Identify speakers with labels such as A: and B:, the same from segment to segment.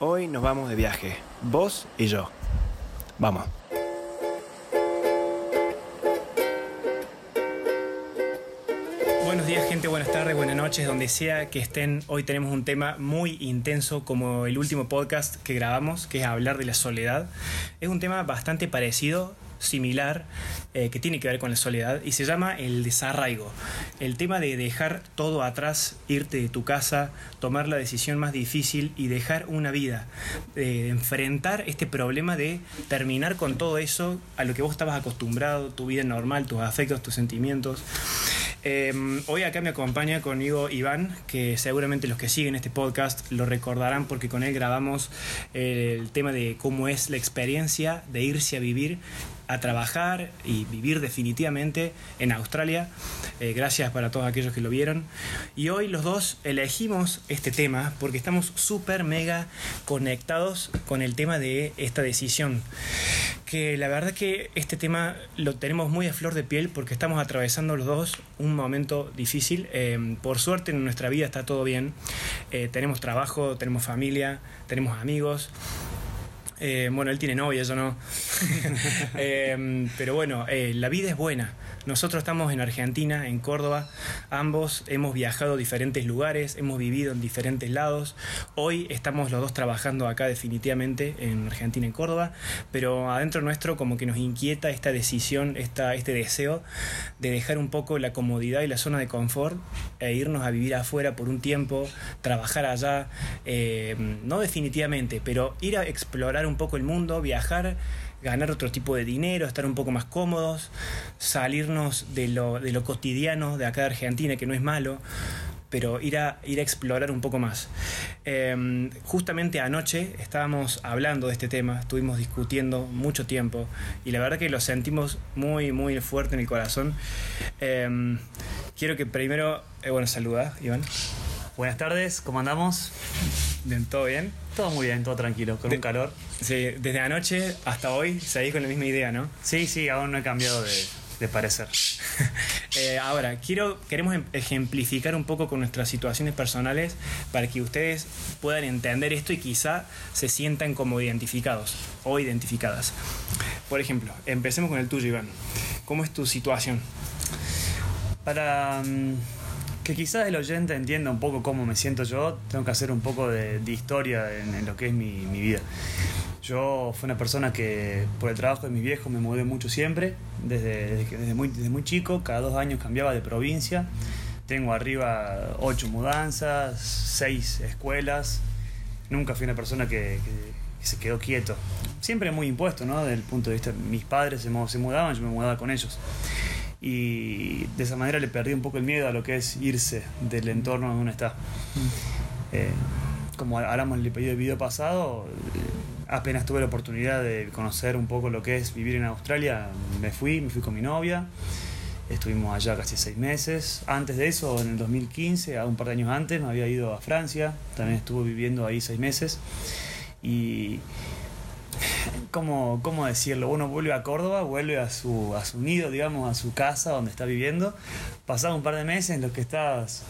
A: Hoy nos vamos de viaje, vos y yo. Vamos. Buenos días gente, buenas tardes, buenas noches, donde sea que estén. Hoy tenemos un tema muy intenso como el último podcast que grabamos, que es hablar de la soledad. Es un tema bastante parecido similar eh, que tiene que ver con la soledad y se llama el desarraigo. El tema de dejar todo atrás, irte de tu casa, tomar la decisión más difícil y dejar una vida, de enfrentar este problema de terminar con todo eso a lo que vos estabas acostumbrado, tu vida normal, tus afectos, tus sentimientos. Em, hoy acá me acompaña conmigo Iván, que seguramente los que siguen este podcast lo recordarán porque con él grabamos el tema de cómo es la experiencia de irse a vivir a trabajar y vivir definitivamente en Australia. Eh, gracias para todos aquellos que lo vieron. Y hoy los dos elegimos este tema porque estamos súper mega conectados con el tema de esta decisión. Que la verdad que este tema lo tenemos muy a flor de piel porque estamos atravesando los dos un momento difícil. Eh, por suerte en nuestra vida está todo bien. Eh, tenemos trabajo, tenemos familia, tenemos amigos. Eh, bueno, él tiene novia, yo no. Eh, pero bueno, eh, la vida es buena. Nosotros estamos en Argentina, en Córdoba, ambos hemos viajado a diferentes lugares, hemos vivido en diferentes lados. Hoy estamos los dos trabajando acá definitivamente en Argentina, en Córdoba, pero adentro nuestro como que nos inquieta esta decisión, esta, este deseo de dejar un poco la comodidad y la zona de confort e irnos a vivir afuera por un tiempo, trabajar allá, eh, no definitivamente, pero ir a explorar un poco el mundo, viajar ganar otro tipo de dinero, estar un poco más cómodos, salirnos de lo, de lo cotidiano de acá de Argentina, que no es malo, pero ir a, ir a explorar un poco más. Eh, justamente anoche estábamos hablando de este tema, estuvimos discutiendo mucho tiempo y la verdad que lo sentimos muy, muy fuerte en el corazón. Eh, quiero que primero, eh, bueno, saluda, Iván.
B: Buenas tardes, ¿cómo andamos?
A: Bien, ¿Todo bien?
B: Todo muy bien, todo tranquilo, con un calor.
A: Sí, desde anoche hasta hoy seguís con la misma idea, ¿no?
B: Sí, sí, aún no he cambiado de, de parecer.
A: Eh, ahora, quiero, queremos em- ejemplificar un poco con nuestras situaciones personales para que ustedes puedan entender esto y quizá se sientan como identificados o identificadas. Por ejemplo, empecemos con el tuyo, Iván. ¿Cómo es tu situación?
B: Para mm, que quizás el oyente entienda un poco cómo me siento yo, tengo que hacer un poco de, de historia en, en lo que es mi, mi vida. Yo fui una persona que por el trabajo de mis viejos me mudé mucho siempre, desde, desde, desde muy, desde muy chico, cada dos años cambiaba de provincia. Tengo arriba ocho mudanzas, seis escuelas. Nunca fui una persona que, que- que se quedó quieto. Siempre muy impuesto, ¿no? Desde el punto de vista, mis padres se, se mudaban, yo me mudaba con ellos. Y de esa manera le perdí un poco el miedo a lo que es irse del entorno donde uno está. Eh, como hablamos en el video pasado, eh, apenas tuve la oportunidad de conocer un poco lo que es vivir en Australia, me fui, me fui con mi novia, estuvimos allá casi seis meses. Antes de eso, en el 2015, a un par de años antes, me había ido a Francia, también estuve viviendo ahí seis meses. Y ¿cómo, cómo decirlo? Uno vuelve a Córdoba, vuelve a su, a su nido, digamos, a su casa donde está viviendo. Pasado un par de meses en los que estás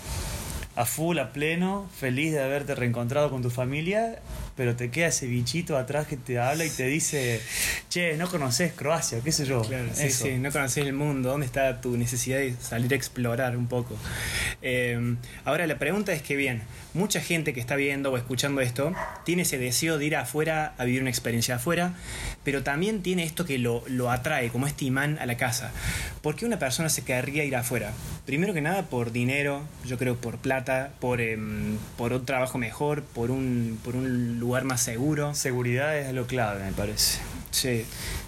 B: a full, a pleno, feliz de haberte reencontrado con tu familia, pero te queda ese bichito atrás que te habla y te dice, che, no conoces Croacia, qué sé yo.
A: Claro, sí, sí, no conoces el mundo, ¿dónde está tu necesidad de salir a explorar un poco? Eh, ahora la pregunta es que bien, mucha gente que está viendo o escuchando esto tiene ese deseo de ir afuera a vivir una experiencia afuera, pero también tiene esto que lo, lo atrae, como este imán a la casa. ¿Por qué una persona se querría ir afuera? Primero que nada por dinero, yo creo por plata, por, em, por un trabajo mejor, por un, por un lugar más seguro.
B: Seguridad es lo clave, me parece.
A: Sí,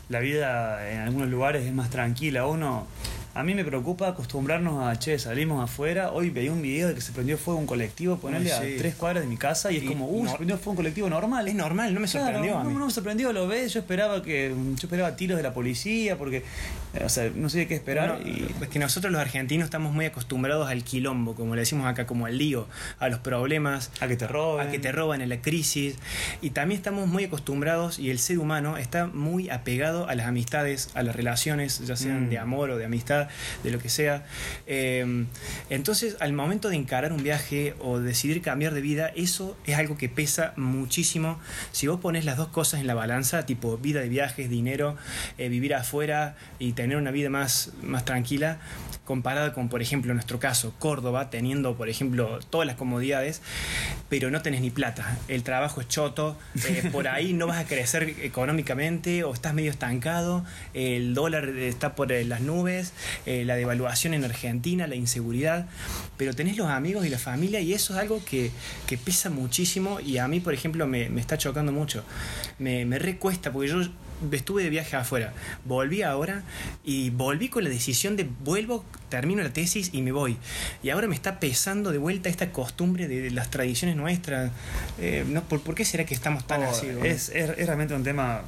B: La vida en algunos lugares es más tranquila. Uno, a mí me preocupa acostumbrarnos a, che, salimos afuera. Hoy veía un video de que se prendió fuego un colectivo, ponerle
A: sí.
B: a tres cuadras de mi casa y es como, uh,
A: no-
B: se prendió fuego un colectivo normal.
A: es normal, no me
B: Claro,
A: sorprendió a
B: no,
A: mí.
B: no me sorprendió, lo ves, yo esperaba que yo esperaba tiros de la policía porque o sea, no sé de qué esperar
A: No,
B: y
A: Es que nosotros los argentinos estamos muy acostumbrados al quilombo, como le decimos acá, como al lío, a los problemas,
B: a que te roben.
A: a que te roban, a la crisis. Y también estamos muy acostumbrados y el ser humano está muy apegado a las amistades, a las relaciones, ya sean
B: Mm.
A: de amor o de amistad. De lo que sea. Eh, entonces, al momento de encarar un viaje o decidir cambiar de vida, eso es algo que pesa muchísimo. Si vos pones las dos cosas en la balanza, tipo vida de viajes, dinero, eh, vivir afuera y tener una vida más, más tranquila, comparada con, por ejemplo, en nuestro caso, Córdoba, teniendo, por ejemplo, todas las comodidades, pero no tenés ni plata. El trabajo es choto, eh, por ahí no vas a crecer económicamente o estás medio estancado, el dólar está por eh, las nubes, eh, la devaluación en Argentina, la inseguridad, pero tenés los amigos y la familia y eso es algo que, que pesa muchísimo y a mí, por ejemplo, me, me está chocando mucho. Me, me recuesta porque yo estuve de viaje afuera, volví ahora y volví con la decisión de vuelvo, termino la tesis y me voy. Y ahora me está pesando de vuelta esta costumbre de, las tradiciones nuestras. Eh, no, ¿por, ¿por, qué será que estamos tan
B: oh,
A: así?
B: Es, es, es, realmente un tema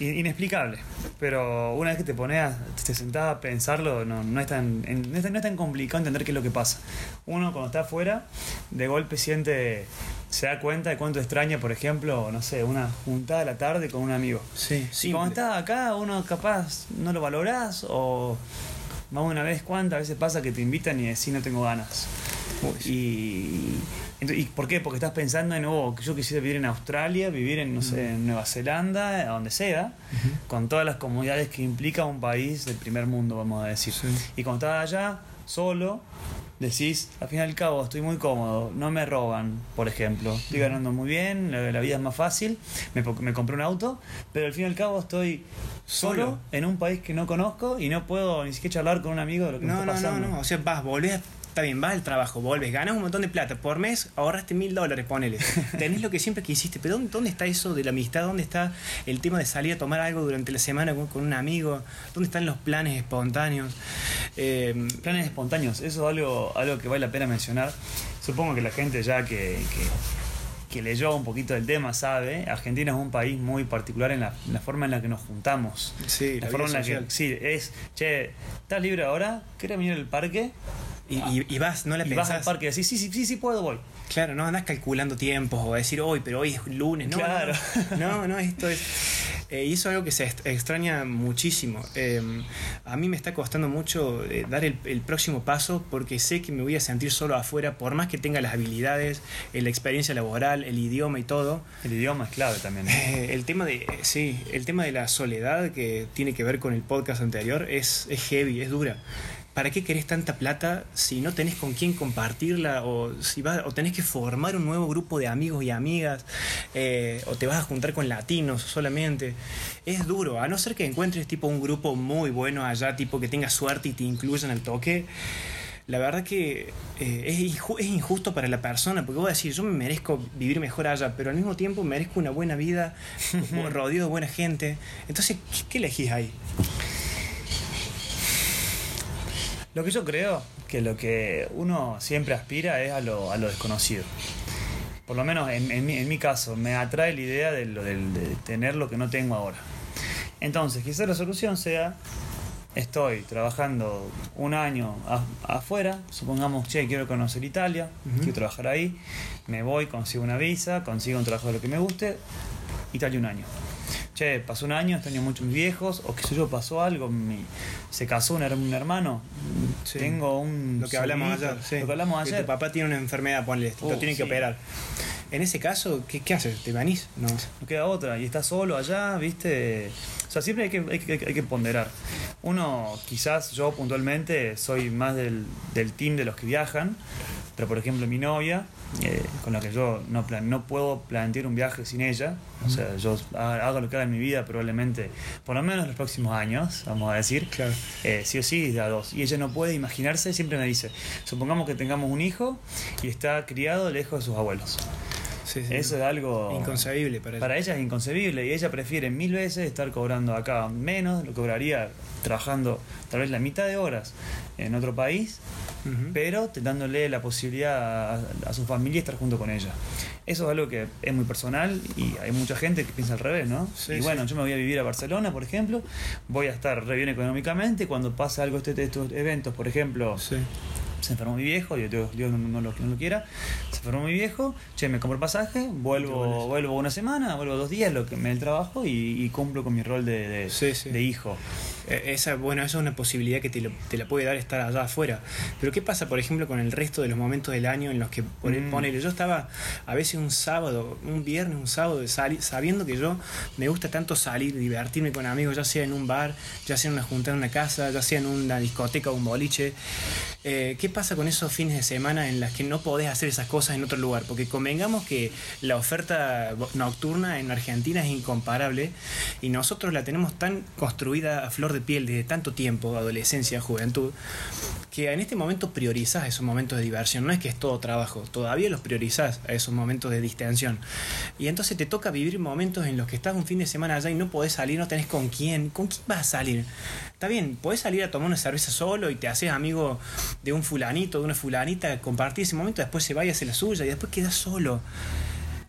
B: inexplicable, pero una vez que te pones, te sentás a pensarlo, no, no, es tan, no, es tan, no es tan complicado entender qué es lo que pasa. Uno cuando está afuera, de golpe siente se da cuenta de cuánto extraña, por ejemplo, no sé, una juntada a la tarde con un amigo.
A: Sí,
B: sí. Y cuando estás acá, uno capaz no lo valorás o más una vez cuántas veces pasa que te invitan y decís no tengo ganas. Uy, y, y, por qué? Porque estás pensando en, oh, yo quisiera vivir en Australia, vivir en, no sé, en Nueva Zelanda, donde sea, uh -huh. con todas las comodidades que implica un país del primer mundo, vamos a decir. Sí. Y cuando estás allá, solo, decís, al fin y al cabo estoy muy cómodo, no me roban, por ejemplo, estoy ganando muy bien, la, la vida es más fácil, me, me, compré un auto, pero al fin y al cabo estoy solo, solo, en un país que no conozco y no puedo ni siquiera charlar con un amigo de lo que
A: no,
B: me está
A: no,
B: pasando.
A: No, no, o sea, vas, volvés está bien, vas al trabajo, volves, ganas un montón de plata. Por mes ahorraste mil dólares, ponele. Tenés lo que siempre quisiste. Pero ¿dónde, ¿dónde, está eso de la amistad? ¿Dónde está el tema de salir a tomar algo durante la semana con, con un amigo? ¿Dónde están los planes espontáneos?
B: Eh, planes espontáneos, eso es algo, algo que vale la pena mencionar. Supongo que la gente ya que, que que leyó un poquito del tema sabe, Argentina es un país muy particular en la, en la forma en la que nos juntamos.
A: Sí,
B: la,
A: la
B: forma en la que sí, es, che, ¿estás libre ahora? ¿Quieres venir al parque?
A: Y, y, y, vas, no la
B: y
A: pensás.
B: vas al parque y decís, sí, sí, sí, sí puedo, voy.
A: Claro, no andás calculando tiempos o decir hoy, pero hoy es lunes, no.
B: Claro.
A: No, no, no esto es. Eh, y eso es algo que se extraña muchísimo. Eh, a mí me está costando mucho eh, dar el, el, próximo paso porque sé que me voy a sentir solo afuera, por más que tenga las habilidades, eh, la experiencia laboral, el idioma y todo.
B: El idioma es clave también.
A: El tema de, sí, el tema de la soledad que tiene que ver con el podcast anterior es, es heavy, es dura. ¿Para qué querés tanta plata si no tenés con quién compartirla o si vas, o tenés que formar un nuevo grupo de amigos y amigas eh, o te vas a juntar con latinos solamente? Es duro, a no ser que encuentres tipo un grupo muy bueno allá, tipo que tenga suerte y te incluyan al toque. La verdad que eh, es, inju es, injusto para la persona, porque voy a decir, yo me merezco vivir mejor allá, pero al mismo tiempo merezco una buena vida, rodeado de buena gente. Entonces, ¿qué, qué elegís ahí?
B: Lo que yo creo que lo que uno siempre aspira es a lo, a lo desconocido. Por lo menos en, en, mi, en, mi, caso, me atrae la idea de, lo, de, de, tener lo que no tengo ahora. Entonces, quizás la solución sea, estoy trabajando un año afuera, supongamos, che, quiero conocer Italia, uh -huh. quiero trabajar ahí, me voy, consigo una visa, consigo un trabajo de lo que me guste, Italia un año che, pasó un año, extraño mucho a mis viejos, o qué sé yo, pasó algo, mi, se casó un, un hermano, sí. tengo un...
A: Lo que hablamos ayer, sí.
B: Lo que hablamos ayer.
A: Que tu papá tiene una enfermedad, ponle, uh, lo tienen que operar. En ese caso, ¿qué, qué haces? ¿Te venís? No.
B: no queda otra, y estás solo allá, ¿viste? O sea, siempre hay que, hay que, hay que ponderar. Uno, quizás yo puntualmente soy más del, del team de los que viajan, pero por ejemplo mi novia, eh, con la que yo no, plan, no puedo plantear un viaje sin ella, o sea, yo hago lo que haga en mi vida probablemente, por lo menos los próximos años, vamos a decir,
A: claro.
B: eh, sí o sí de a dos. Y ella no puede imaginarse, siempre me dice, supongamos que tengamos un hijo y está criado lejos de sus abuelos.
A: Sí, sí.
B: Eso es algo
A: inconcebible para ella.
B: Para ella es inconcebible y ella prefiere mil veces estar cobrando acá menos, lo cobraría trabajando tal vez la mitad de horas en otro país, uh -huh. pero dándole la posibilidad a, a, su familia estar junto con ella. Eso es algo que es muy personal y hay mucha gente que piensa al revés, ¿no?
A: Sí,
B: y bueno,
A: sí.
B: yo me voy a vivir a Barcelona, por ejemplo, voy a estar re bien económicamente, cuando pasa algo este, estos eventos, por ejemplo,
A: sí
B: se enfermó mi viejo, Dios, Dios no, no, lo, no, lo, quiera, se enfermó mi viejo, che, me compro el pasaje, vuelvo, vuelvo una semana, vuelvo dos días, lo que me el trabajo y, y, cumplo con mi rol de, de,
A: sí, sí.
B: de hijo.
A: Eh, esa, bueno, eso es una posibilidad que te, lo- te la puede dar estar allá afuera. Pero ¿qué pasa, por ejemplo, con el resto de los momentos del año en los que, por
B: Mm.
A: ponele, yo estaba a veces un sábado, un viernes, un sábado, de sali- sabiendo que yo me gusta tanto salir, divertirme con amigos, ya sea en un bar, ya sea en una junta en una casa, ya sea en una discoteca o un boliche. Eh, ¿Qué pasa con esos fines de semana en las que no podés hacer esas cosas en otro lugar? Porque convengamos que la oferta nocturna en Argentina es incomparable y nosotros la tenemos tan construida a flor de piel desde tanto tiempo, adolescencia, juventud, que en este momento priorizás esos momentos de diversión. No es que es todo trabajo, todavía los priorizás a esos momentos de distensión. Y entonces te toca vivir momentos en los que estás un fin de semana allá y no podés salir, no tenés con quién. ¿Con quién vas a salir? Está bien, podés salir a tomar una cerveza solo y te haces amigo de un fulanito, de una fulanita, compartir ese momento, después se vaya a hacer la suya y después quedas solo.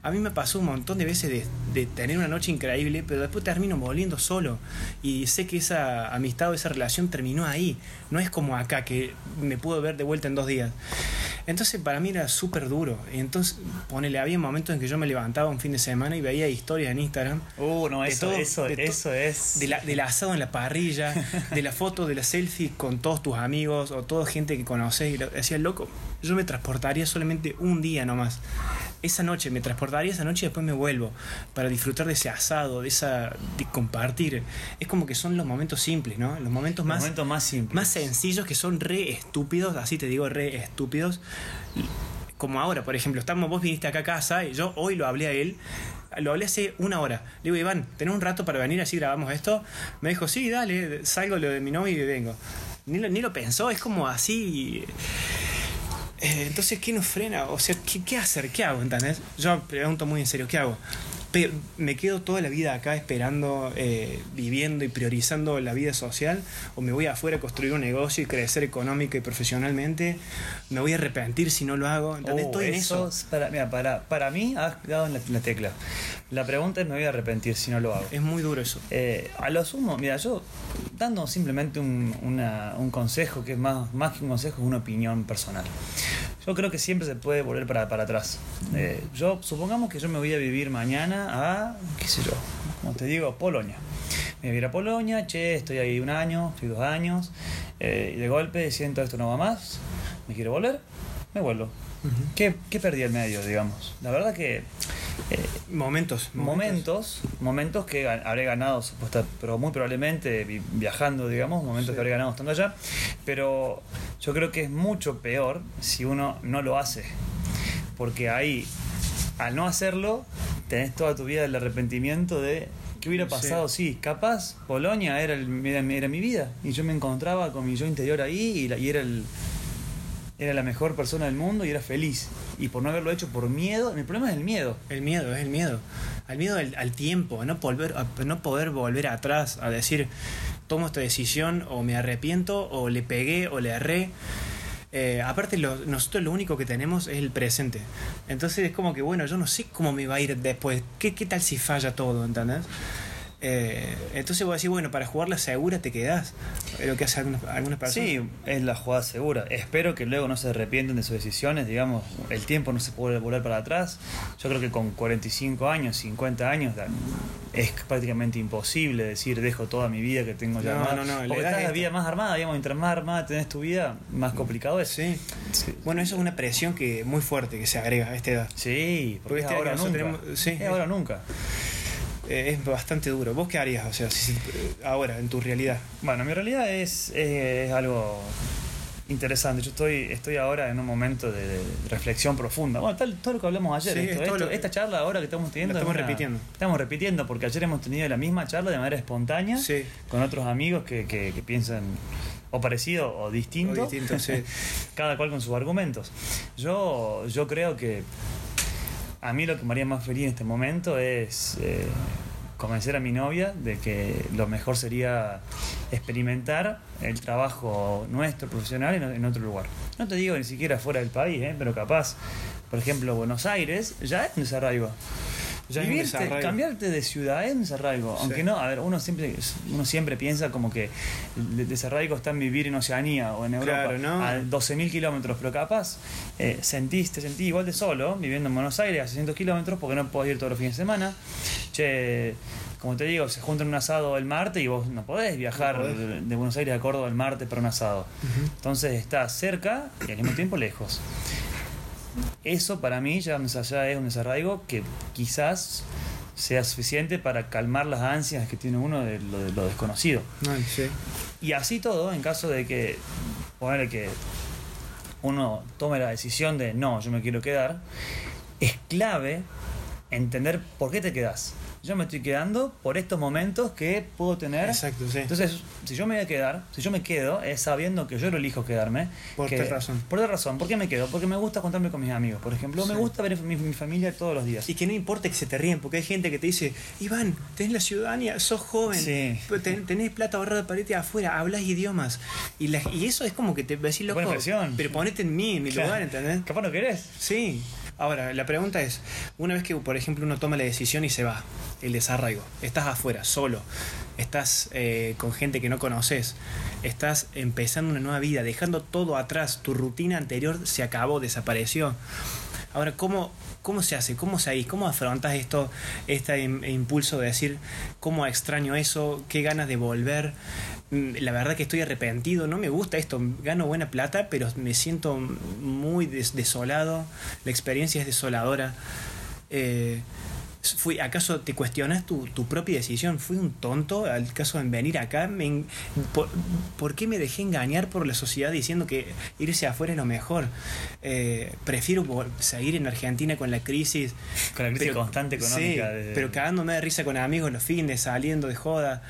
A: A mí me pasó un montón de veces de, de tener una noche increíble, pero después termino volviendo solo. Y sé que esa amistad o esa relación terminó ahí. No es como acá, que me pudo ver de vuelta en dos días. Entonces para mí era súper duro. Y entonces, ponele, había momentos en que yo me levantaba un fin de semana y veía historias en Instagram.
B: Uh, no, eso,
A: todo-
B: eso, eso es.
A: de la- del asado en la parrilla, de la foto, de la selfie con todos tus amigos o toda gente que conoces. Y lo- decía, loco, yo me transportaría solamente un día nomás. Esa noche, me transportaría esa noche y después me vuelvo para disfrutar de ese asado, de esa de compartir. Es como que son los momentos simples, ¿no? Los momentos
B: Los
A: más,
B: momentos más simples.
A: más sencillos que son re estúpidos, así te digo, re estúpidos. Como ahora, por ejemplo, estamos, vos viniste acá a casa y yo hoy lo hablé a él, lo hablé hace una hora. Le digo, Iván, ¿tenés un rato para venir así grabamos esto? Me dijo, sí, dale, salgo lo de mi novia y vengo. Ni lo, ni lo pensó, es como así. Entonces, ¿qué nos frena? O sea, ¿qué, qué hacer? ¿Qué hago? ¿Entendés? Yo pregunto muy en serio, ¿qué hago? Pe- ¿Me quedo toda la vida acá esperando, eh, viviendo y priorizando la vida social? ¿O me voy afuera a construir un negocio y crecer económica y profesionalmente? ¿Me voy a arrepentir si no lo hago? ¿Entendés?
B: Oh,
A: Estoy en eso.
B: es Para, mira, para, para mí has dado en la, la tecla. La pregunta es: me voy a arrepentir si no lo hago.
A: Es muy duro eso.
B: Eh, a lo sumo, mira, yo dando simplemente un, una- un consejo, que es más, más que un consejo, es una opinión personal. Yo creo que siempre se puede volver para, para atrás. Eh, yo, supongamos que yo me voy a vivir mañana a, qué sé yo, como te digo, Polonia. Me voy a ir a Polonia, che, estoy ahí un año, estoy dos años, eh, y de golpe siento esto no va más, me quiero volver, me vuelvo. ¿Qué, ¿Qué perdí al medio, digamos? La verdad que eh,
A: Momentos.
B: momentos, momentos que habré ganado, supuesta, pero muy probablemente vi- viajando, digamos, momentos
A: Sí.
B: que habré ganado estando allá. Pero yo creo que es mucho peor si uno no lo hace. Porque ahí, al no hacerlo, tenés toda tu vida el arrepentimiento de qué hubiera
A: Sí.
B: pasado si, capaz, Polonia era, el- era, era mi vida y yo me encontraba con mi yo interior ahí y, la- y era el era la mejor persona del mundo y era feliz. Y por no haberlo hecho por miedo, el problema es el miedo.
A: El miedo, es el miedo. Al miedo al, al tiempo, a no, volver, a no poder volver atrás, a decir, tomo esta decisión o me arrepiento o le pegué o le erré. Eh, aparte, lo- nosotros lo único que tenemos es el presente. Entonces es como que, bueno, yo no sé cómo me va a ir después. ¿Qué, qué tal si falla todo? ¿Entendés? Eh, entonces vos decís, bueno, para jugar la segura te quedás. Es lo que hacen algunas, algunas personas.
B: Sí, es la jugada segura. Espero que luego no se arrepienten de sus decisiones, digamos, el tiempo no se puede volver para atrás. Yo creo que con 45 años, 50 años, es prácticamente imposible decir dejo toda mi vida que tengo ya
A: No,
B: armada.
A: no, no,
B: Porque estás
A: es
B: la vida más armada, digamos, mientras más armada tenés tu vida, más complicado es.
A: Sí.
B: Sí.
A: Bueno, eso es una presión que muy fuerte que se agrega a esta edad.
B: Sí, porque
A: Porque
B: es
A: este
B: ahora nunca.
A: tenemos- sí,
B: es
A: es-
B: ahora nunca.
A: Eh, es bastante duro. ¿Vos qué harías? O sea, si- si- ahora, en tu realidad.
B: Bueno, mi realidad es, es algo interesante. Yo estoy, estoy ahora en un momento de, de reflexión profunda. Bueno, tal, todo lo que hablamos ayer.
A: Sí,
B: esto-
A: es todo
B: esto-
A: lo que-
B: esta charla ahora que estamos teniendo.
A: Estamos
B: es una-
A: repitiendo.
B: Estamos repitiendo porque ayer hemos tenido la misma charla de manera espontánea
A: Sí.
B: con otros amigos que, que- que piensan o parecido o distinto.
A: O distinto, sí.
B: Cada cual con sus argumentos. Yo, yo creo que a mí lo que me haría más feliz en este momento es eh, convencer a mi novia de que lo mejor sería experimentar el trabajo nuestro profesional en, otro lugar. No te digo ni siquiera fuera del país, ¿eh? pero capaz, por ejemplo, Buenos Aires ya es un desarraigo.
A: Ya
B: Vivirte, cambiarte de ciudad es desarraigo.
A: Sí.
B: Aunque no, a ver, uno siempre, uno siempre piensa como que el desarraigo está en vivir en Oceanía o en Europa
A: Claro, ¿no?
B: a 12.000 kilómetros, pero capaz eh, sentís, te sentís igual de solo viviendo en Buenos Aires a 600 kilómetros porque no podés ir todos los fines de semana. Che, como te digo, se juntan un asado el martes y vos no podés viajar
A: No podés.
B: de, de Buenos Aires a Córdoba el martes para un asado. Entonces está cerca y al mismo tiempo lejos. Eso para mí ya más allá es un desarraigo que quizás sea suficiente para calmar las ansias que tiene uno de lo, de lo desconocido.
A: Ay, sí.
B: Y así todo, en caso de que, ponerle que uno tome la decisión de no, yo me quiero quedar, es clave entender por qué te quedas. Yo me estoy quedando por estos momentos que puedo tener.
A: Exacto, sí.
B: Entonces, si yo me voy a quedar, si yo me quedo, es sabiendo que yo lo elijo quedarme.
A: Por tal razón.
B: Por tal razón. ¿Por qué me quedo? Porque me gusta contarme con mis amigos, por ejemplo. Me
A: Sí.
B: gusta ver mi, mi familia todos los días.
A: Y que no importa que se te ríen, porque hay gente que te dice, Iván, tenés la ciudadanía, sos joven,
B: Sí.
A: ten- tenés plata ahorrada para irte afuera, hablas idiomas. Y, la- y eso es como que te decís, loco, pero ponete en mí, en mi
B: Claro.
A: lugar, ¿entendés?
B: Capaz no querés.
A: Sí. Ahora, la pregunta es, una vez que, por ejemplo, uno toma la decisión y se va, el desarraigo, estás afuera, solo, estás eh, con gente que no conoces, estás empezando una nueva vida, dejando todo atrás, tu rutina anterior se acabó, desapareció. Ahora, ¿cómo, cómo se hace? ¿Cómo se ¿Cómo afrontas esto, este im- impulso de decir, cómo extraño eso? ¿Qué ganas de volver? Mm, La verdad que estoy arrepentido, no me gusta esto, gano buena plata, pero me siento muy des- desolado, la experiencia es desoladora. Eh, fui, ¿Acaso te cuestionas tu, tu propia decisión? ¿Fui un tonto al caso de venir acá? Me por, por qué me dejé engañar por la sociedad diciendo que irse afuera es lo mejor? Eh, prefiero seguir en Argentina con la crisis.
B: Con la crisis
A: Pero-
B: constante económica.
A: sí,
B: de-
A: pero cagándome de risa con amigos los fines, saliendo de joda.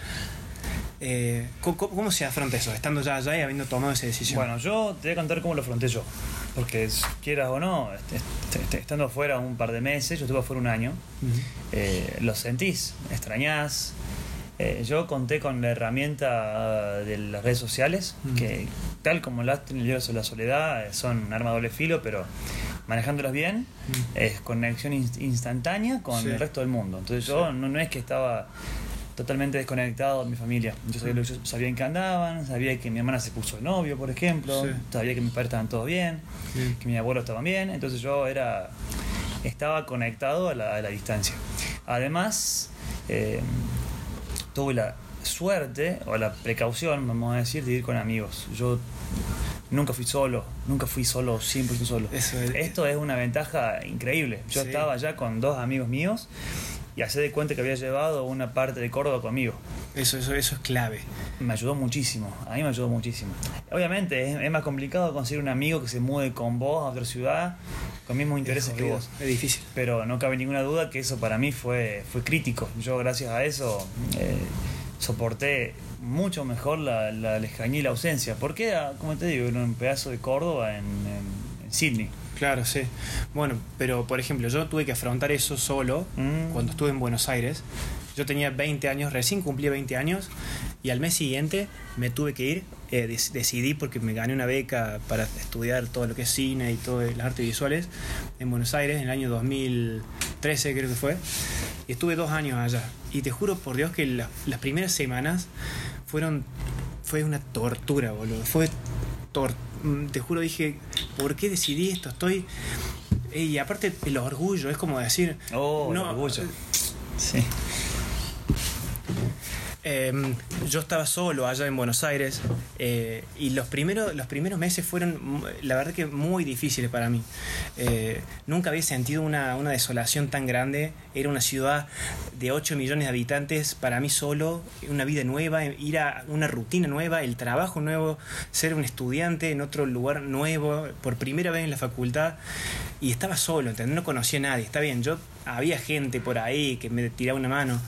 A: Eh, ¿cómo, se afronta eso? Estando ya allá y habiendo tomado esa decisión.
B: Bueno, yo te voy a contar cómo lo afronté yo. Porque quieras o no, est- est- estando afuera un par de meses, yo estuve afuera un año, eh, lo sentís, extrañás. Eh, yo conté con la herramienta de las redes sociales, que tal como las libro sobre la soledad, son un arma de doble filo, pero manejándolas bien, es conexión inst- instantánea con
A: Sí.
B: el resto del mundo. Entonces yo no, no es que estaba totalmente desconectado de mi familia. Yo sabía, yo sabía en qué andaban, sabía que mi hermana se puso de novio, por ejemplo,
A: Sí.
B: sabía que mis padres estaban todos bien,
A: Bien.
B: que mis abuelos estaban bien, entonces yo era estaba conectado a la, a la distancia. Además, eh, tuve la suerte o la precaución, vamos a decir, de ir con amigos. Yo nunca fui solo, nunca fui solo, 100% solo.
A: Eso es-
B: Esto es una ventaja increíble. Yo
A: Sí.
B: estaba ya con dos amigos míos y hacé de cuenta que había llevado una parte de Córdoba conmigo.
A: Eso, eso, eso es clave.
B: Me ayudó muchísimo, a mí me ayudó muchísimo. Obviamente es, es más complicado conseguir un amigo que se mude con vos a otra ciudad, con mismos intereses
A: Es
B: que vos.
A: Es difícil.
B: Pero no cabe ninguna duda que eso para mí fue, fue crítico. Yo gracias a eso eh, soporté mucho mejor la, la lejanía y la ausencia. Porque, ah, como te digo, era un pedazo de Córdoba en, en- en Sydney.
A: Claro, sí. Bueno, pero por ejemplo, yo tuve que afrontar eso solo
B: Mm.
A: cuando estuve en Buenos Aires. Yo tenía 20 años, recién cumplí 20 años y al mes siguiente me tuve que ir. eh, dec- decidí porque me gané una beca para estudiar todo lo que es cine y todo las artes visuales en Buenos Aires en el año 2013 creo que fue. Y estuve dos años allá. Y te juro por Dios que la- las primeras semanas fueron fue una tortura, boludo. Fue tor- mm, te juro dije, ¿por qué decidí esto? Estoy y aparte el orgullo es como decir,
B: Oh, el
A: no,
B: orgullo. Sí.
A: Eh, yo estaba solo allá en Buenos Aires eh, y los primeros, los primeros meses fueron, la verdad que muy difíciles para mí. Eh, nunca había sentido una, una desolación tan grande. Era una ciudad de 8 millones de habitantes, para mí solo, una vida nueva, ir a una rutina nueva, el trabajo nuevo, ser un estudiante en otro lugar nuevo, por primera vez en la facultad. Y estaba solo. No conocía a nadie. Está bien, yo había gente por ahí que me tiraba una mano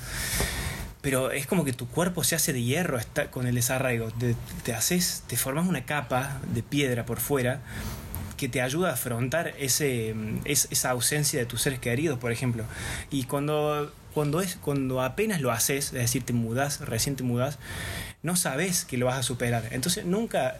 A: pero es como que tu cuerpo se hace de hierro con el desarraigo. Te, te haces, te formas una capa de piedra por fuera que te ayuda a afrontar ese, es- esa ausencia de tus seres queridos, por ejemplo. Y cuando, cuando, es, cuando apenas lo haces, es decir, te mudas, recién te mudas, no sabes que lo vas a superar. Entonces nunca,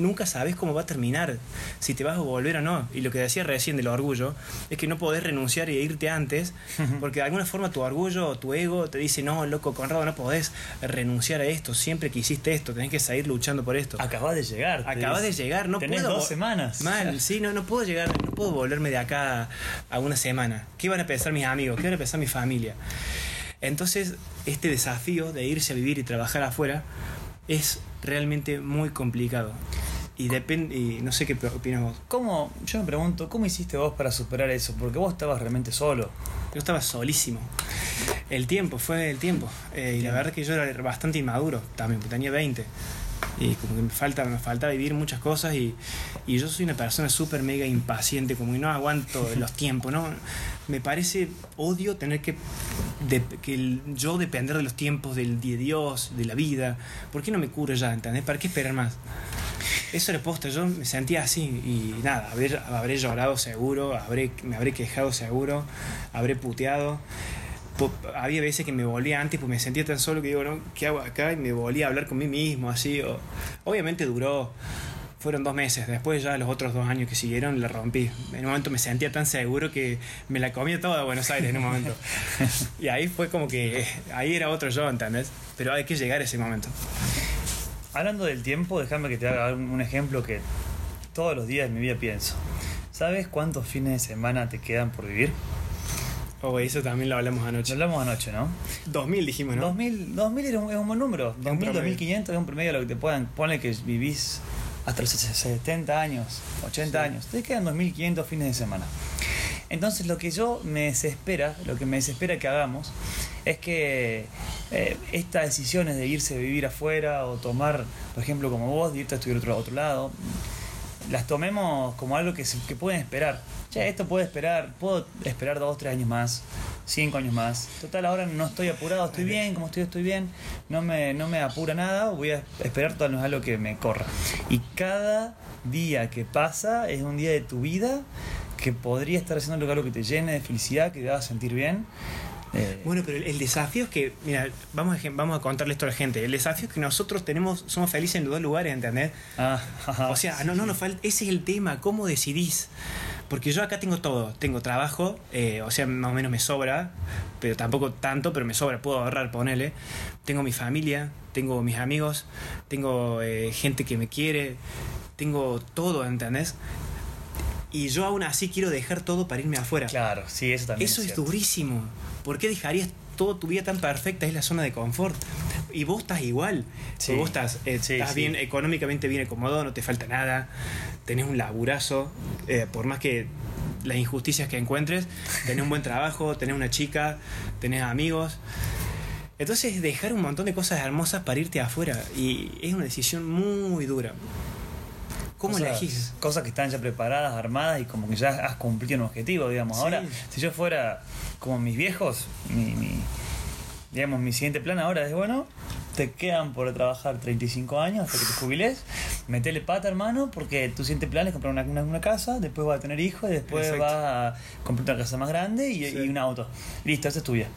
A: nunca sabes cómo va a terminar, si te vas a volver o no. Y lo que decía recién del orgullo es que no podés renunciar y irte antes, porque de alguna forma tu orgullo o tu ego te dice, no, loco, Conrado, no podés renunciar a esto, siempre que hiciste esto, tenés que seguir luchando por esto.
B: Acabas de llegar.
A: Acabas de llegar, no
B: Tenés
A: puedo.
B: dos semanas.
A: Mal, sí, no, no puedo llegar, no puedo volverme de acá a una semana. ¿Qué van a pensar mis amigos? ¿Qué van a pensar mi familia? Entonces, este desafío de irse a vivir y trabajar afuera es realmente muy complicado. Y depende, y no sé qué opinas vos.
B: ¿Cómo, yo me pregunto, ¿cómo hiciste vos para superar eso? Porque vos estabas realmente solo.
A: Yo estaba solísimo. El tiempo, fue el tiempo. Eh, y la verdad que yo era bastante inmaduro también, porque tenía 20 y como que me falta, me falta vivir muchas cosas y, y yo soy una persona súper mega impaciente, como que no aguanto los tiempos, ¿no? Me parece odio tener que, que yo depender de los tiempos del, de Dios, de la vida. ¿Por qué no me curo ya, entendés? ¿Para qué esperar más? Eso era posta, yo me sentía así y nada, habré, habré llorado seguro, habré, me habré quejado seguro, habré puteado había veces que me volvía antes, pues me sentía tan solo que digo, ¿no? ¿qué hago acá? Y me volvía a hablar con mí mismo, así. obviamente duró, fueron dos meses. Después ya los otros dos años que siguieron la rompí. En un momento me sentía tan seguro que me la comía toda Buenos Aires en un momento. y ahí fue como que, ahí era otro yo, ¿entendés? Pero hay que llegar a ese momento.
B: Hablando del tiempo, déjame que te haga un ejemplo que todos los días de mi vida pienso. ¿Sabes cuántos fines de semana te quedan por vivir?
A: Oh, eso también lo hablamos anoche.
B: Lo hablamos anoche, ¿no?
A: 2000 dijimos, ¿no?
B: 2000, 2000 es un, buen número. 2000, 2500 es un promedio de lo que te puedan. Pone que vivís hasta los 70 años, 80 años. Te quedan 2500 fines de semana. Entonces lo que yo me desespera, lo que me desespera que hagamos, es que eh, estas decisiones de irse a vivir afuera o tomar, por ejemplo, como vos, de irte a estudiar otro, otro lado, las tomemos como algo que, que pueden esperar. Ya, esto puede esperar, puedo esperar dos, tres años más, cinco años más. Total, ahora no estoy apurado, estoy bien, como estoy, estoy bien, no me, no me apura nada, voy a esperar todo algo que me corra. Y cada día que pasa es un día de tu vida que podría estar haciendo algo que te llene de felicidad, que te haga sentir bien.
A: Eh, bueno, pero el, desafío es que, mira, vamos a, vamos a contarle esto a la gente. El desafío es que nosotros tenemos, somos felices en los dos lugares, ¿entendés? Ah, o sea, no, no nos falta, ese es el tema, ¿cómo decidís? Porque yo acá tengo todo, tengo trabajo, eh, o sea, más o menos me sobra, pero tampoco tanto, pero me sobra, puedo ahorrar, ponele. Tengo mi familia, tengo mis amigos, tengo eh, gente que me quiere, tengo todo, ¿entendés? Y yo aún así quiero dejar todo para irme afuera.
B: Claro, sí, eso también.
A: Eso es, durísimo. ¿Por qué dejarías toda tu vida tan perfecta? Es la zona de confort. Y vos estás igual. Vos estás, eh, estás bien, económicamente bien acomodado, no te falta nada, tenés un laburazo, eh, por más que las injusticias que encuentres, tenés un buen trabajo, tenés una chica, tenés amigos. Entonces dejar un montón de cosas hermosas para irte afuera y es una decisión muy dura. ¿Cómo elegís?
B: Cosas que están ya preparadas, armadas y como que ya has cumplido un objetivo, digamos. Ahora, si yo fuera como mis viejos, mi, mi, digamos, mi siguiente plan ahora es, bueno, te quedan por trabajar 35 años hasta que te jubiles, metele pata, hermano, porque tu siguiente plan es comprar una, una, casa, después vas a tener hijos y después vas a comprar una casa más grande y, un auto. Listo, esa es tuya.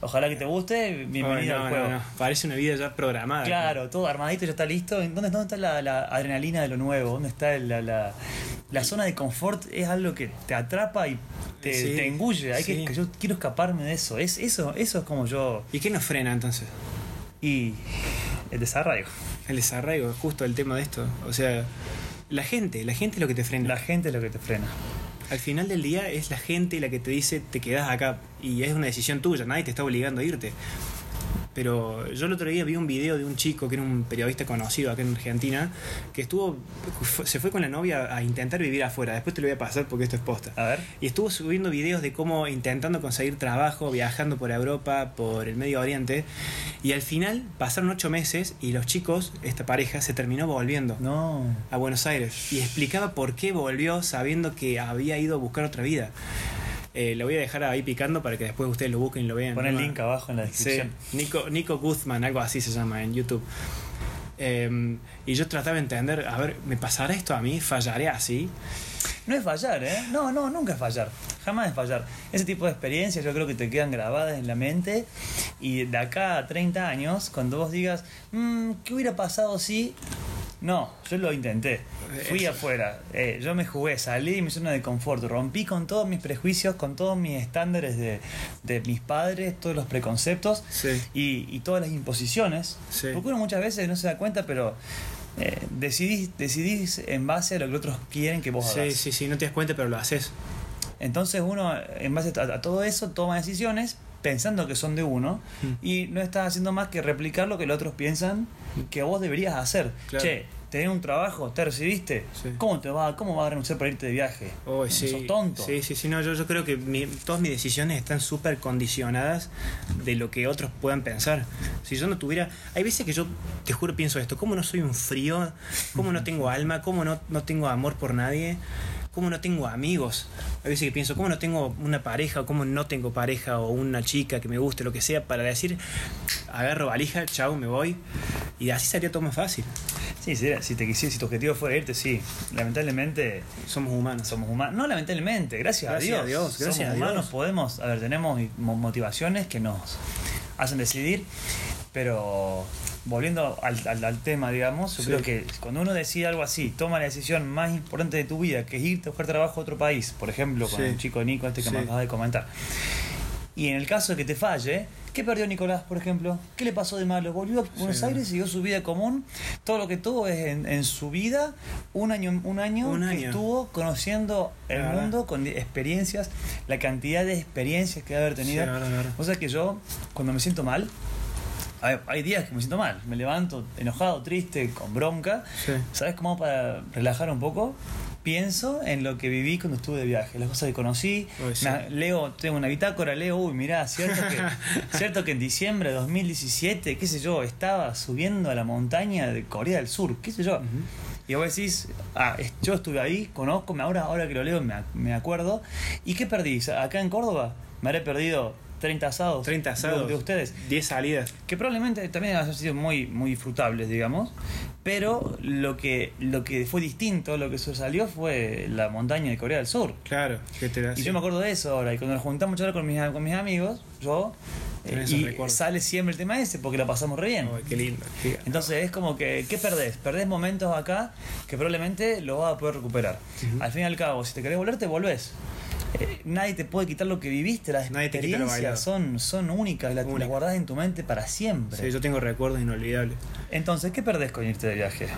B: Ojalá que te guste, bienvenido al juego.
A: Parece una vida ya programada.
B: Claro, todo armadito, ya está listo. ¿Dónde, dónde está la, adrenalina de lo nuevo? ¿Dónde está la, la, la, zona de confort? Es algo que te atrapa y te, te engulle. Hay que, yo quiero escaparme de eso. Es, eso. Eso es como yo.
A: ¿Y qué nos frena entonces?
B: Y el desarraigo.
A: El desarraigo, justo el tema de esto. O sea, la gente, la gente es lo que te frena.
B: La gente es lo que te frena.
A: Al final del día es la gente la que te dice te quedas acá y es una decisión tuya, nadie te está obligando a irte. Pero yo el otro día vi un video de un chico que era un periodista conocido acá en Argentina, que estuvo, se fue con la novia a intentar vivir afuera. Después te lo voy a pasar porque esto es posta.
B: A ver.
A: Y estuvo subiendo videos de cómo intentando conseguir trabajo, viajando por Europa, por el Medio Oriente. Y al final pasaron ocho meses y los chicos, esta pareja, se terminó volviendo
B: no.
A: a Buenos Aires. Y explicaba por qué volvió sabiendo que había ido a buscar otra vida. Eh, lo voy a dejar ahí picando para que después ustedes lo busquen y lo vean.
B: Pon el link abajo en la descripción.
A: Nico, Nico Guzman, algo así se llama en YouTube. Em, y yo trataba de entender, a ver, ¿me pasará esto a mí? ¿Fallaré así?
B: No es fallar, ¿eh? No, no, nunca es fallar. Jamás es fallar. Ese tipo de experiencias yo creo que te quedan grabadas en la mente y de acá a 30 años, cuando vos digas, mm, ¿qué hubiera pasado si no, yo lo intenté. Fui afuera. Eh, yo me jugué, salí de mi zona de confort. Rompí con todos mis prejuicios, con todos mis estándares de, de mis padres, todos los preconceptos y, y, todas las imposiciones. Porque uno muchas veces no se da cuenta, pero eh, decidís, decidís en base a lo que otros quieren que vos hagas.
A: Sí, sí, sí, no te das cuenta, pero lo haces.
B: Entonces uno, en base a, todo eso, toma decisiones pensando que son de uno
A: Mm.
B: y no estás haciendo más que replicar lo que los otros piensan que vos deberías hacer.
A: Claro.
B: Che, tenés un trabajo, te recibiste,
A: Sí.
B: ¿cómo te va? ¿Cómo vas a renunciar para irte de viaje?
A: Oh, sí.
B: Sos tonto.
A: Sí, sí, sí. No, yo, yo creo que mi- todas mis decisiones están súper condicionadas de lo que otros puedan pensar. Si yo no tuviera. Hay veces que yo, te juro, pienso esto: ¿cómo no soy un frío? ¿Cómo no tengo alma? ¿Cómo no, no tengo amor por nadie? ¿Cómo no tengo amigos? Hay veces que pienso, ¿cómo no tengo una pareja? ¿O cómo no tengo pareja? O una chica que me guste, lo que sea, para decir, agarro valija, chao, me voy. Y así sería todo más fácil.
B: Sí, si, si te quisieras, si tu objetivo fuera irte, sí. Lamentablemente
A: Somos humanos.
B: somos humanos. No, lamentablemente, gracias,
A: Gracias
B: a
A: a
B: Dios.
A: Dios, gracias
B: somos
A: a Dios.
B: humanos, podemos, a ver, tenemos mo- motivaciones que nos hacen decidir, pero volviendo al, al- al tema, digamos, yo
A: Sí.
B: creo que cuando uno decide algo así, toma la decisión más importante de tu vida, que es irte a buscar trabajo a otro país, por ejemplo, con
A: Sí.
B: el chico Nico, este que me acabas de comentar. Y en el caso de que te falle, ¿qué perdió Nicolás, por ejemplo? ¿Qué le pasó de malo? Volvió a Buenos
A: Sí.
B: Aires, siguió su vida común. Todo lo que tuvo es en, en su vida un año, un año
A: Un
B: que
A: año.
B: estuvo conociendo el mundo con experiencias, la cantidad de experiencias que debe haber tenido.
A: Sí.
B: O sea que yo, cuando me siento mal, hay días que me siento mal, me levanto enojado, triste, con bronca.
A: Sí.
B: ¿Sabes cómo para relajar un poco? Pienso en lo que viví cuando estuve de viaje, las cosas que conocí.
A: Uy, sí.
B: Me- leo, tengo una bitácora, leo, uy, mirá, cierto que, cierto que en diciembre de 2017, qué sé yo, estaba subiendo a la montaña de Corea del Sur, qué sé yo. Y vos decís, ah, es- yo estuve ahí, conozco, ahora, ahora que lo leo me, me acuerdo. ¿Y qué perdí? Acá en Córdoba me habré perdido 30 asados.
A: 30
B: de-
A: asados.
B: de ustedes
A: 10 salidas.
B: que probablemente también han sido muy, muy disfrutables, digamos, pero lo que, lo que fue distinto, lo que salió fue la montaña de Corea del Sur.
A: Claro, que te da
B: Y yo me acuerdo de eso ahora, y cuando nos juntamos a hablar con mis, con mis amigos, yo, eh, y
A: recuerdos.
B: sale siempre el tema ese, porque la pasamos re bien.
A: qué lindo. qué-
B: Entonces es como que, ¿qué perdés? Perdés momentos acá que probablemente lo vas a poder recuperar. Al fin y al cabo, si te querés volver, te volvés. Eh, nadie te puede quitar lo que viviste, las
A: Nadie te
B: experiencias son, son únicas, las,
A: Única.
B: las guardás en tu mente para siempre.
A: Sí, yo tengo recuerdos inolvidables.
B: Entonces, ¿qué perdés con irte de viaje?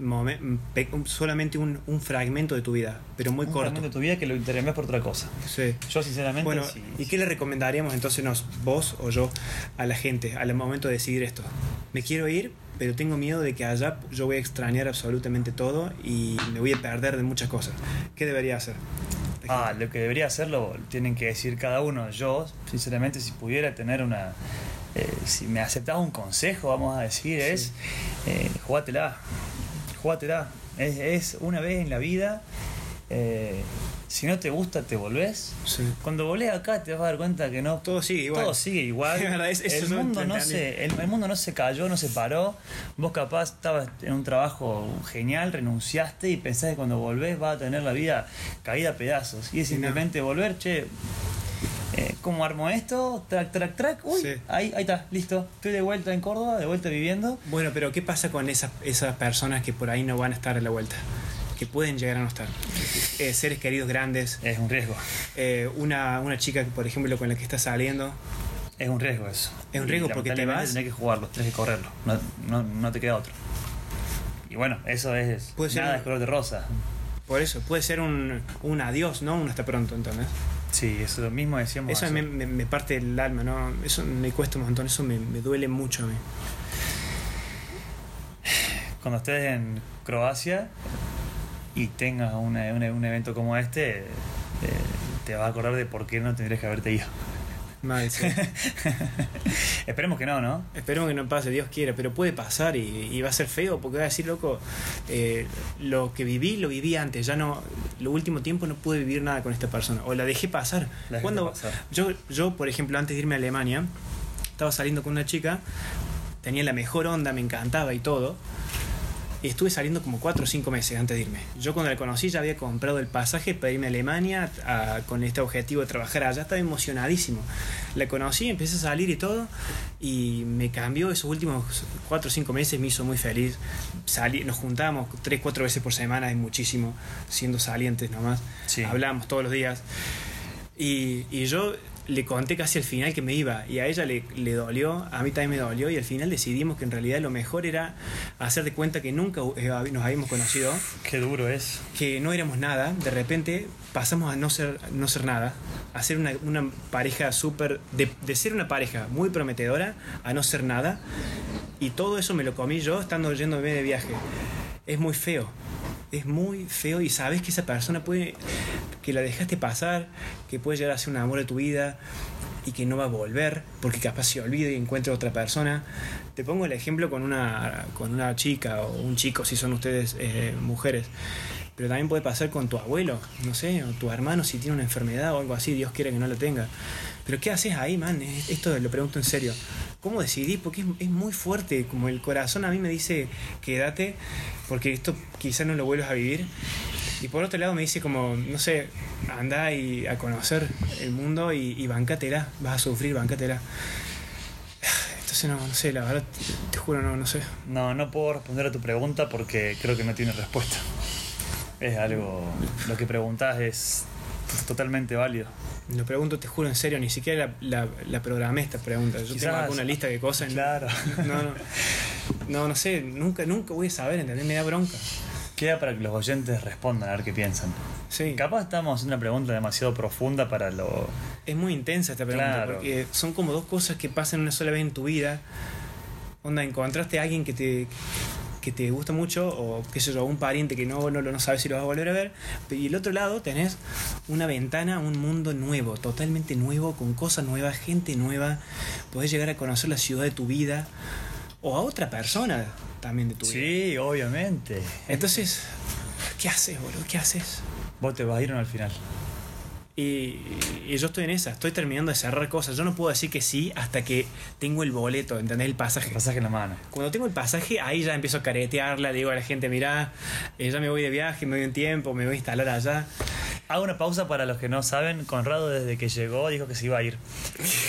A: Un- solamente un, un fragmento de tu vida, pero muy
B: Un
A: corto.
B: fragmento de tu vida que lo intercambias por otra cosa.
A: Sí.
B: Yo, sinceramente,
A: Bueno,
B: sí.
A: ¿y qué le recomendaríamos entonces nos, vos o yo a la gente al momento de decidir esto? Me quiero ir, pero tengo miedo de que allá yo voy a extrañar absolutamente todo y me voy a perder de muchas cosas. ¿Qué debería hacer?
B: Ah, lo que debería hacerlo tienen que decir cada uno. Yo, sinceramente, si pudiera tener una. eh, si me aceptaba un consejo, vamos a decir, es. Eh, jugátela. Jugátela. Es, es una vez en la vida. eh, si no te gusta, te volvés.
A: Sí.
B: Cuando volvés acá, te vas a dar cuenta que no.
A: Todo sigue igual.
B: Todo sigue igual.
A: Es
B: el, mundo no se, el, el mundo no se cayó, no se paró. Vos capaz estabas en un trabajo genial, renunciaste y pensás que cuando volvés vas a tener la vida caída a pedazos. Y es
A: Y no.
B: simplemente volver, che, eh, ¿cómo armo esto? Track, track, track. Uy,
A: Sí.
B: ahí, ahí está, listo. Estoy de vuelta en Córdoba, de vuelta viviendo.
A: Bueno, pero ¿qué pasa con esas, esas personas que por ahí no van a estar a la vuelta? Que pueden llegar a no estar. Eh, seres queridos grandes.
B: Es un riesgo.
A: eh, una, una chica, por ejemplo, con la que estás saliendo.
B: Es un riesgo eso.
A: Es un
B: Y
A: riesgo porque te vas-
B: Tenés que jugarlo, tenés que correrlo. No, no, no te queda otro. Y bueno, eso es.
A: Puede ser
B: nada
A: un-
B: es color de rosa.
A: Por eso, puede ser un, un adiós, ¿no? Un hasta pronto, entonces.
B: Sí, eso lo mismo decíamos.
A: Eso me, me- me parte el alma, ¿no? Eso me cuesta un montón, eso me, me duele mucho a mí.
B: Cuando estés en Croacia y tengas una- una- un evento como este, eh, te vas a acordar de por qué no tendrías que haberte ido.
A: Mal, sí.
B: Esperemos que no, ¿no?
A: Esperemos que no pase, Dios quiera, pero puede pasar y, y va a ser feo porque va a decir, loco, eh, lo que viví, lo viví antes, ya no, lo último tiempo no pude vivir nada con esta persona, o la dejé pasar.
B: La
A: Cuando
B: pasar.
A: Yo, yo, por ejemplo, antes de irme a Alemania, estaba saliendo con una chica, tenía la mejor onda, me encantaba y todo. Y estuve saliendo como 4 o 5 meses antes de irme. Yo cuando la conocí ya había comprado el pasaje para irme a Alemania a- con este objetivo de trabajar allá. Estaba emocionadísimo. La conocí, empecé a salir y todo. Y me cambió esos últimos 4 o 5 meses, me hizo muy feliz. Salí, nos juntábamos 3, 4 veces por semana, es muchísimo, siendo salientes nomás.
B: Sí.
A: Hablábamos todos los días. Y, y yo le conté casi al final que me iba y a ella le, le, dolió, a mí también me dolió y al final decidimos que en realidad lo mejor era hacer de cuenta que nunca eh, nos habíamos conocido.
B: Qué duro es.
A: Que no éramos nada, de repente pasamos a no ser, no ser nada, a ser una, una pareja súper, de, de ser una pareja muy prometedora a no ser nada y todo eso me lo comí yo estando yéndome de viaje. Es muy feo es muy feo y sabes que esa persona puede, que la dejaste pasar, que puede llegar a ser un amor de tu vida y que no va a volver porque capaz se olvide y encuentre otra persona. Te pongo el ejemplo con una, con una chica o un chico si son ustedes eh, mujeres. Pero también puede pasar con tu abuelo, no sé, o tu hermano si tiene una enfermedad o algo así, Dios quiere que no la tenga. Pero ¿qué haces ahí, man? Esto lo pregunto en serio. ¿Cómo decidí? Porque es, muy fuerte, como el corazón a mí me dice, quédate, porque esto quizás no lo vuelvas a vivir. Y por otro lado me dice como, no sé, anda y a conocer el mundo y, y bancatela, vas a sufrir, bancatela. Entonces no, no sé, la verdad, te juro, no, no sé.
B: No, no puedo responder a tu pregunta porque creo que no tiene respuesta. Es algo, lo que preguntas es totalmente válido.
A: Lo pregunto, te juro en serio, ni siquiera la, la, programé esta pregunta. Yo tengo alguna lista de cosas.
B: Claro.
A: No, no, no, no sé, nunca, nunca voy a saber, ¿entendés? Me da bronca.
B: Queda para que los oyentes respondan a ver qué piensan.
A: Sí.
B: Capaz estamos haciendo una pregunta demasiado profunda para lo.
A: Es muy intensa esta pregunta, porque son como dos cosas que pasan una sola vez en tu vida. Onda, encontraste a alguien que te, que te gusta mucho o qué sé yo, un pariente que no, no, no sabes si lo vas a volver a ver. Y el otro lado tenés una ventana, un mundo nuevo, totalmente nuevo, con cosas nuevas, gente nueva. Podés llegar a conocer la ciudad de tu vida o a otra persona también de tu vida.
B: Sí, obviamente.
A: Entonces, ¿qué haces, boludo? ¿Qué haces?
B: Vos te vas a ir al final.
A: Y, y, yo estoy en esa, estoy terminando de cerrar cosas. Yo no puedo decir que sí hasta que tengo el boleto, ¿entendés? El pasaje.
B: El pasaje en la mano.
A: Cuando tengo el pasaje, ahí ya empiezo a caretearla, digo a la gente, mirá, eh, ya me voy de viaje, me voy un tiempo, me voy a instalar allá.
B: Hago una pausa para los que no saben. Conrado desde que llegó dijo que se iba a ir.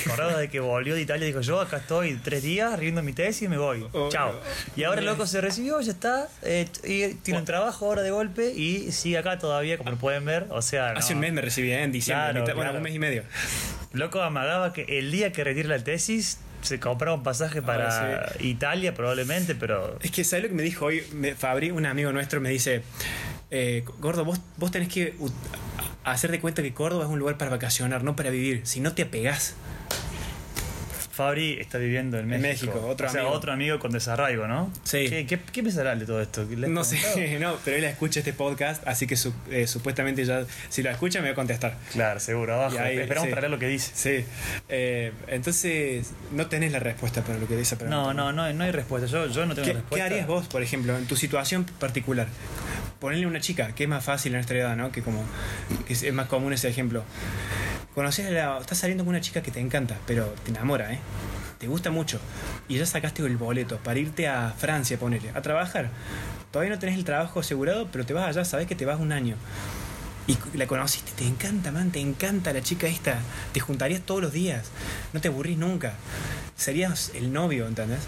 B: Conrado desde que volvió de Italia dijo yo acá estoy tres días riendo mi tesis y me voy.
A: Oh,
B: Chao. Y ahora el loco se recibió, ya está. eh, y tiene un trabajo ahora de golpe y sigue acá todavía, como pueden ver. O sea, no.
A: Hace un mes me recibí, ¿eh? en diciembre.
B: Claro,
A: mitad- bueno,
B: claro.
A: un mes y medio.
B: Loco amagaba que el día que retire la tesis se compraba un pasaje para
A: Ahora
B: Italia probablemente, pero
A: Es que, ¿sabes lo que me dijo hoy? Me, Fabri, un amigo nuestro, me dice: eh, Gordo, vos, vos tenés que hacer de cuenta que Córdoba es un lugar para vacacionar, no para vivir. Si no te apegás.
B: Fabri está viviendo en
A: En
B: México.
A: México, otro
B: o sea,
A: amigo.
B: otro amigo con desarraigo, ¿no?
A: Sí.
B: ¿Qué, qué, qué pensará de todo esto? ¿Le has
A: No sé, no, pero él escucha este podcast, así que su- eh, supuestamente ya, si lo escucha, me va a contestar.
B: Claro, seguro, abajo.
A: Ahí,
B: Esperamos
A: sí.
B: para ver lo que dice.
A: Sí. Eh, entonces, no tenés la respuesta para lo que dice.
B: No, no, no, no hay respuesta. Yo, yo no tengo
A: ¿Qué,
B: respuesta.
A: qué harías vos, por ejemplo, en tu situación particular? Ponerle una chica, que es más fácil en nuestra edad, ¿no? Que como que es más común ese ejemplo. Conoces a la, estás saliendo con una chica que te encanta, pero te enamora, ¿eh? Te gusta mucho. Y ya sacaste el boleto para irte a Francia, ponele, a trabajar. Todavía no tenés el trabajo asegurado, pero te vas allá, sabes que te vas un año. Y la conociste, te encanta, man, te encanta la chica esta. Te juntarías todos los días. No te aburrís nunca. Serías el novio, ¿entendés?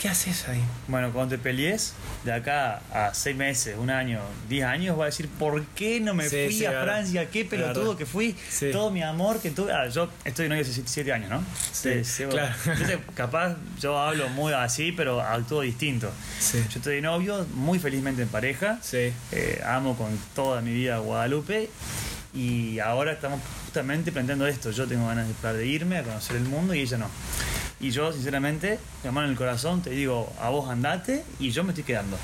A: ¿Qué haces ahí?
B: Bueno, cuando te pelees, de acá a seis meses, un año, diez años, vas a decir, ¿por qué no me
A: Sí,
B: fui
A: sí,
B: a. Francia? ¿Qué pelotudo que fui?
A: Sí.
B: Todo mi amor que tuve. Ah, yo estoy de novio hace siete años, ¿no?
A: Sí, claro.
B: Entonces, capaz yo hablo muy así, pero actúo distinto. Yo estoy de novio, muy felizmente en pareja.
A: Sí.
B: Eh, amo con toda mi vida a Guadalupe. Y ahora estamos justamente planteando esto. Yo tengo ganas de irme a conocer el mundo y ella no. Y yo, sinceramente, mi mano en el corazón, te digo, a vos andate y yo me estoy quedando.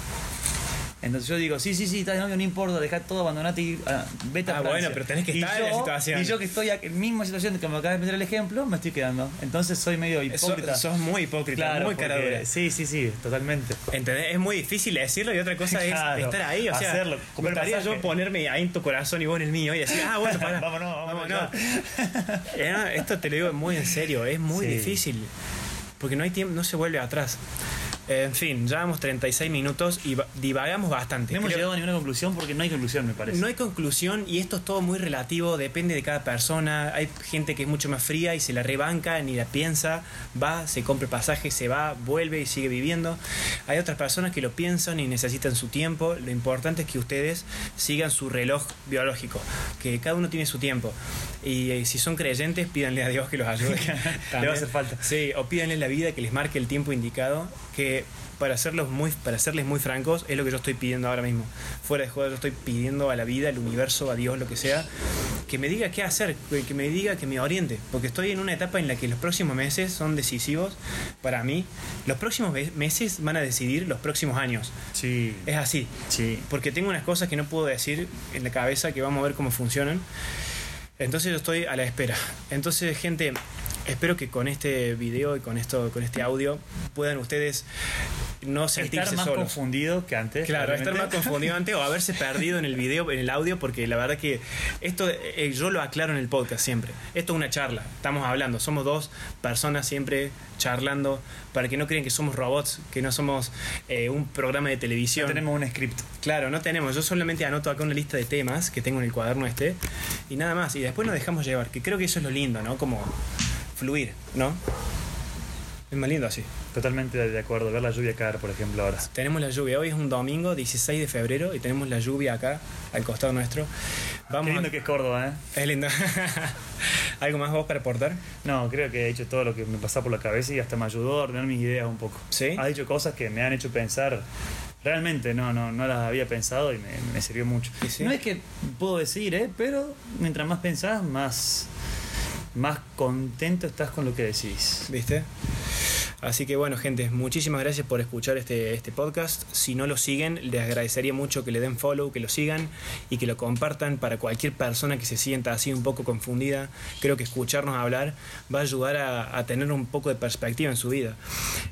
B: Entonces yo digo, sí, sí, sí, estás de novio, no importa, dejá todo, abandonate y ah, vete a
A: Ah,
B: Francia.
A: bueno, pero tenés que
B: Y
A: estar en la situación.
B: Y yo que estoy en la misma situación que me acabas de meter el ejemplo, me estoy quedando. Entonces soy medio hipócrita.
A: Sos, sos muy hipócrita,
B: claro,
A: muy
B: porque-
A: cara dura.
B: Sí, sí, sí, totalmente.
A: ¿Entendés? Es muy difícil decirlo y otra cosa
B: Claro,
A: es estar ahí. O sea,
B: hacerlo,
A: me gustaría yo ponerme ahí en tu corazón y vos en el mío y decir, ah, bueno, pará.
B: Vámonos, vámonos
A: no, esto te lo digo muy en serio, es muy
B: Sí.
A: difícil. Porque no hay tiempo, no se vuelve atrás. En fin, llevamos 36 minutos y va- divagamos bastante.
B: No hemos
A: Creo-
B: llegado a ninguna conclusión porque no hay conclusión, me parece.
A: No hay conclusión y esto es todo muy relativo, depende de cada persona. Hay gente que es mucho más fría y se la rebanca, ni la piensa, va, se compra el pasaje, se va, vuelve y sigue viviendo. Hay otras personas que lo piensan y necesitan su tiempo. Lo importante es que ustedes sigan su reloj biológico, que cada uno tiene su tiempo. Y eh, si son creyentes, pídanle a Dios que los ayude.
B: Le va a hacer falta.
A: Sí, o pídanle la vida que les marque el tiempo indicado, que para hacerlos muy, para serles muy francos, es lo que yo estoy pidiendo ahora mismo. Fuera de juego, yo estoy pidiendo a la vida, al universo, a Dios, lo que sea, que me diga qué hacer, que me diga, que me oriente, porque estoy en una etapa en la que los próximos meses son decisivos para mí. Los próximos meses van a decidir los próximos años.
B: Sí,
A: Es así.
B: sí.
A: Porque tengo unas cosas que no puedo decir en la cabeza que vamos a ver cómo funcionan. Entonces yo estoy a la espera. Entonces, gente, espero que con este video y con esto, con este audio, puedan ustedes no sentirse
B: Estar más
A: solos.
B: confundido que antes.
A: Claro, estar más confundido antes o haberse perdido en el video, en el audio, porque la verdad que esto eh, yo lo aclaro en el podcast siempre. Esto es una charla, estamos hablando, somos dos personas siempre charlando para que no crean que somos robots, que no somos eh, un programa de televisión.
B: No tenemos un script.
A: Claro, no tenemos. Yo solamente anoto acá una lista de temas que tengo en el cuaderno este y nada más. Y después nos dejamos llevar, que creo que eso es lo lindo, ¿no? Como fluir, ¿no? Es más lindo así.
B: Totalmente de acuerdo. Ver la lluvia caer, por ejemplo, ahora.
A: Tenemos la lluvia. Hoy es un domingo, 16 de febrero, y tenemos la lluvia acá, al costado nuestro. Vamos
B: Qué lindo
A: a-
B: que es Córdoba, ¿eh?
A: Es lindo. ¿Algo más vos para aportar?
B: No, creo que he hecho todo lo que me pasaba por la cabeza y hasta me ayudó a ordenar mis ideas un poco.
A: ¿Sí?
B: Ha dicho cosas que me han hecho pensar. Realmente no, no, no las había pensado y me, me sirvió mucho. No es que puedo decir, ¿eh? pero mientras más pensás, más, más contento estás con lo que decís.
A: ¿Viste? Así que bueno, gente, muchísimas gracias por escuchar este, este podcast. Si no lo siguen, les agradecería mucho que le den follow, que lo sigan y que lo compartan para cualquier persona que se sienta así un poco confundida. Creo que escucharnos hablar va a ayudar a, a tener un poco de perspectiva en su vida.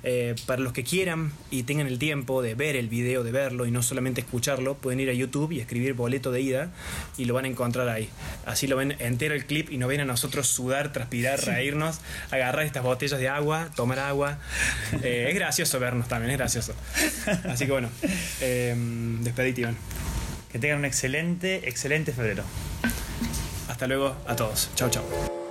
A: Eh, para los que quieran y tengan el tiempo de ver el video, de verlo y no solamente escucharlo, pueden ir a YouTube y escribir boleto de ida y lo van a encontrar ahí. Así lo ven entero el clip y nos ven a nosotros sudar, transpirar, reírnos, agarrar estas botellas de agua, tomar agua. Eh, es gracioso vernos también, es gracioso. Así que bueno, eh, despedite Iván.
B: Que tengan un excelente, excelente febrero.
A: Hasta luego a todos. Chau, chau.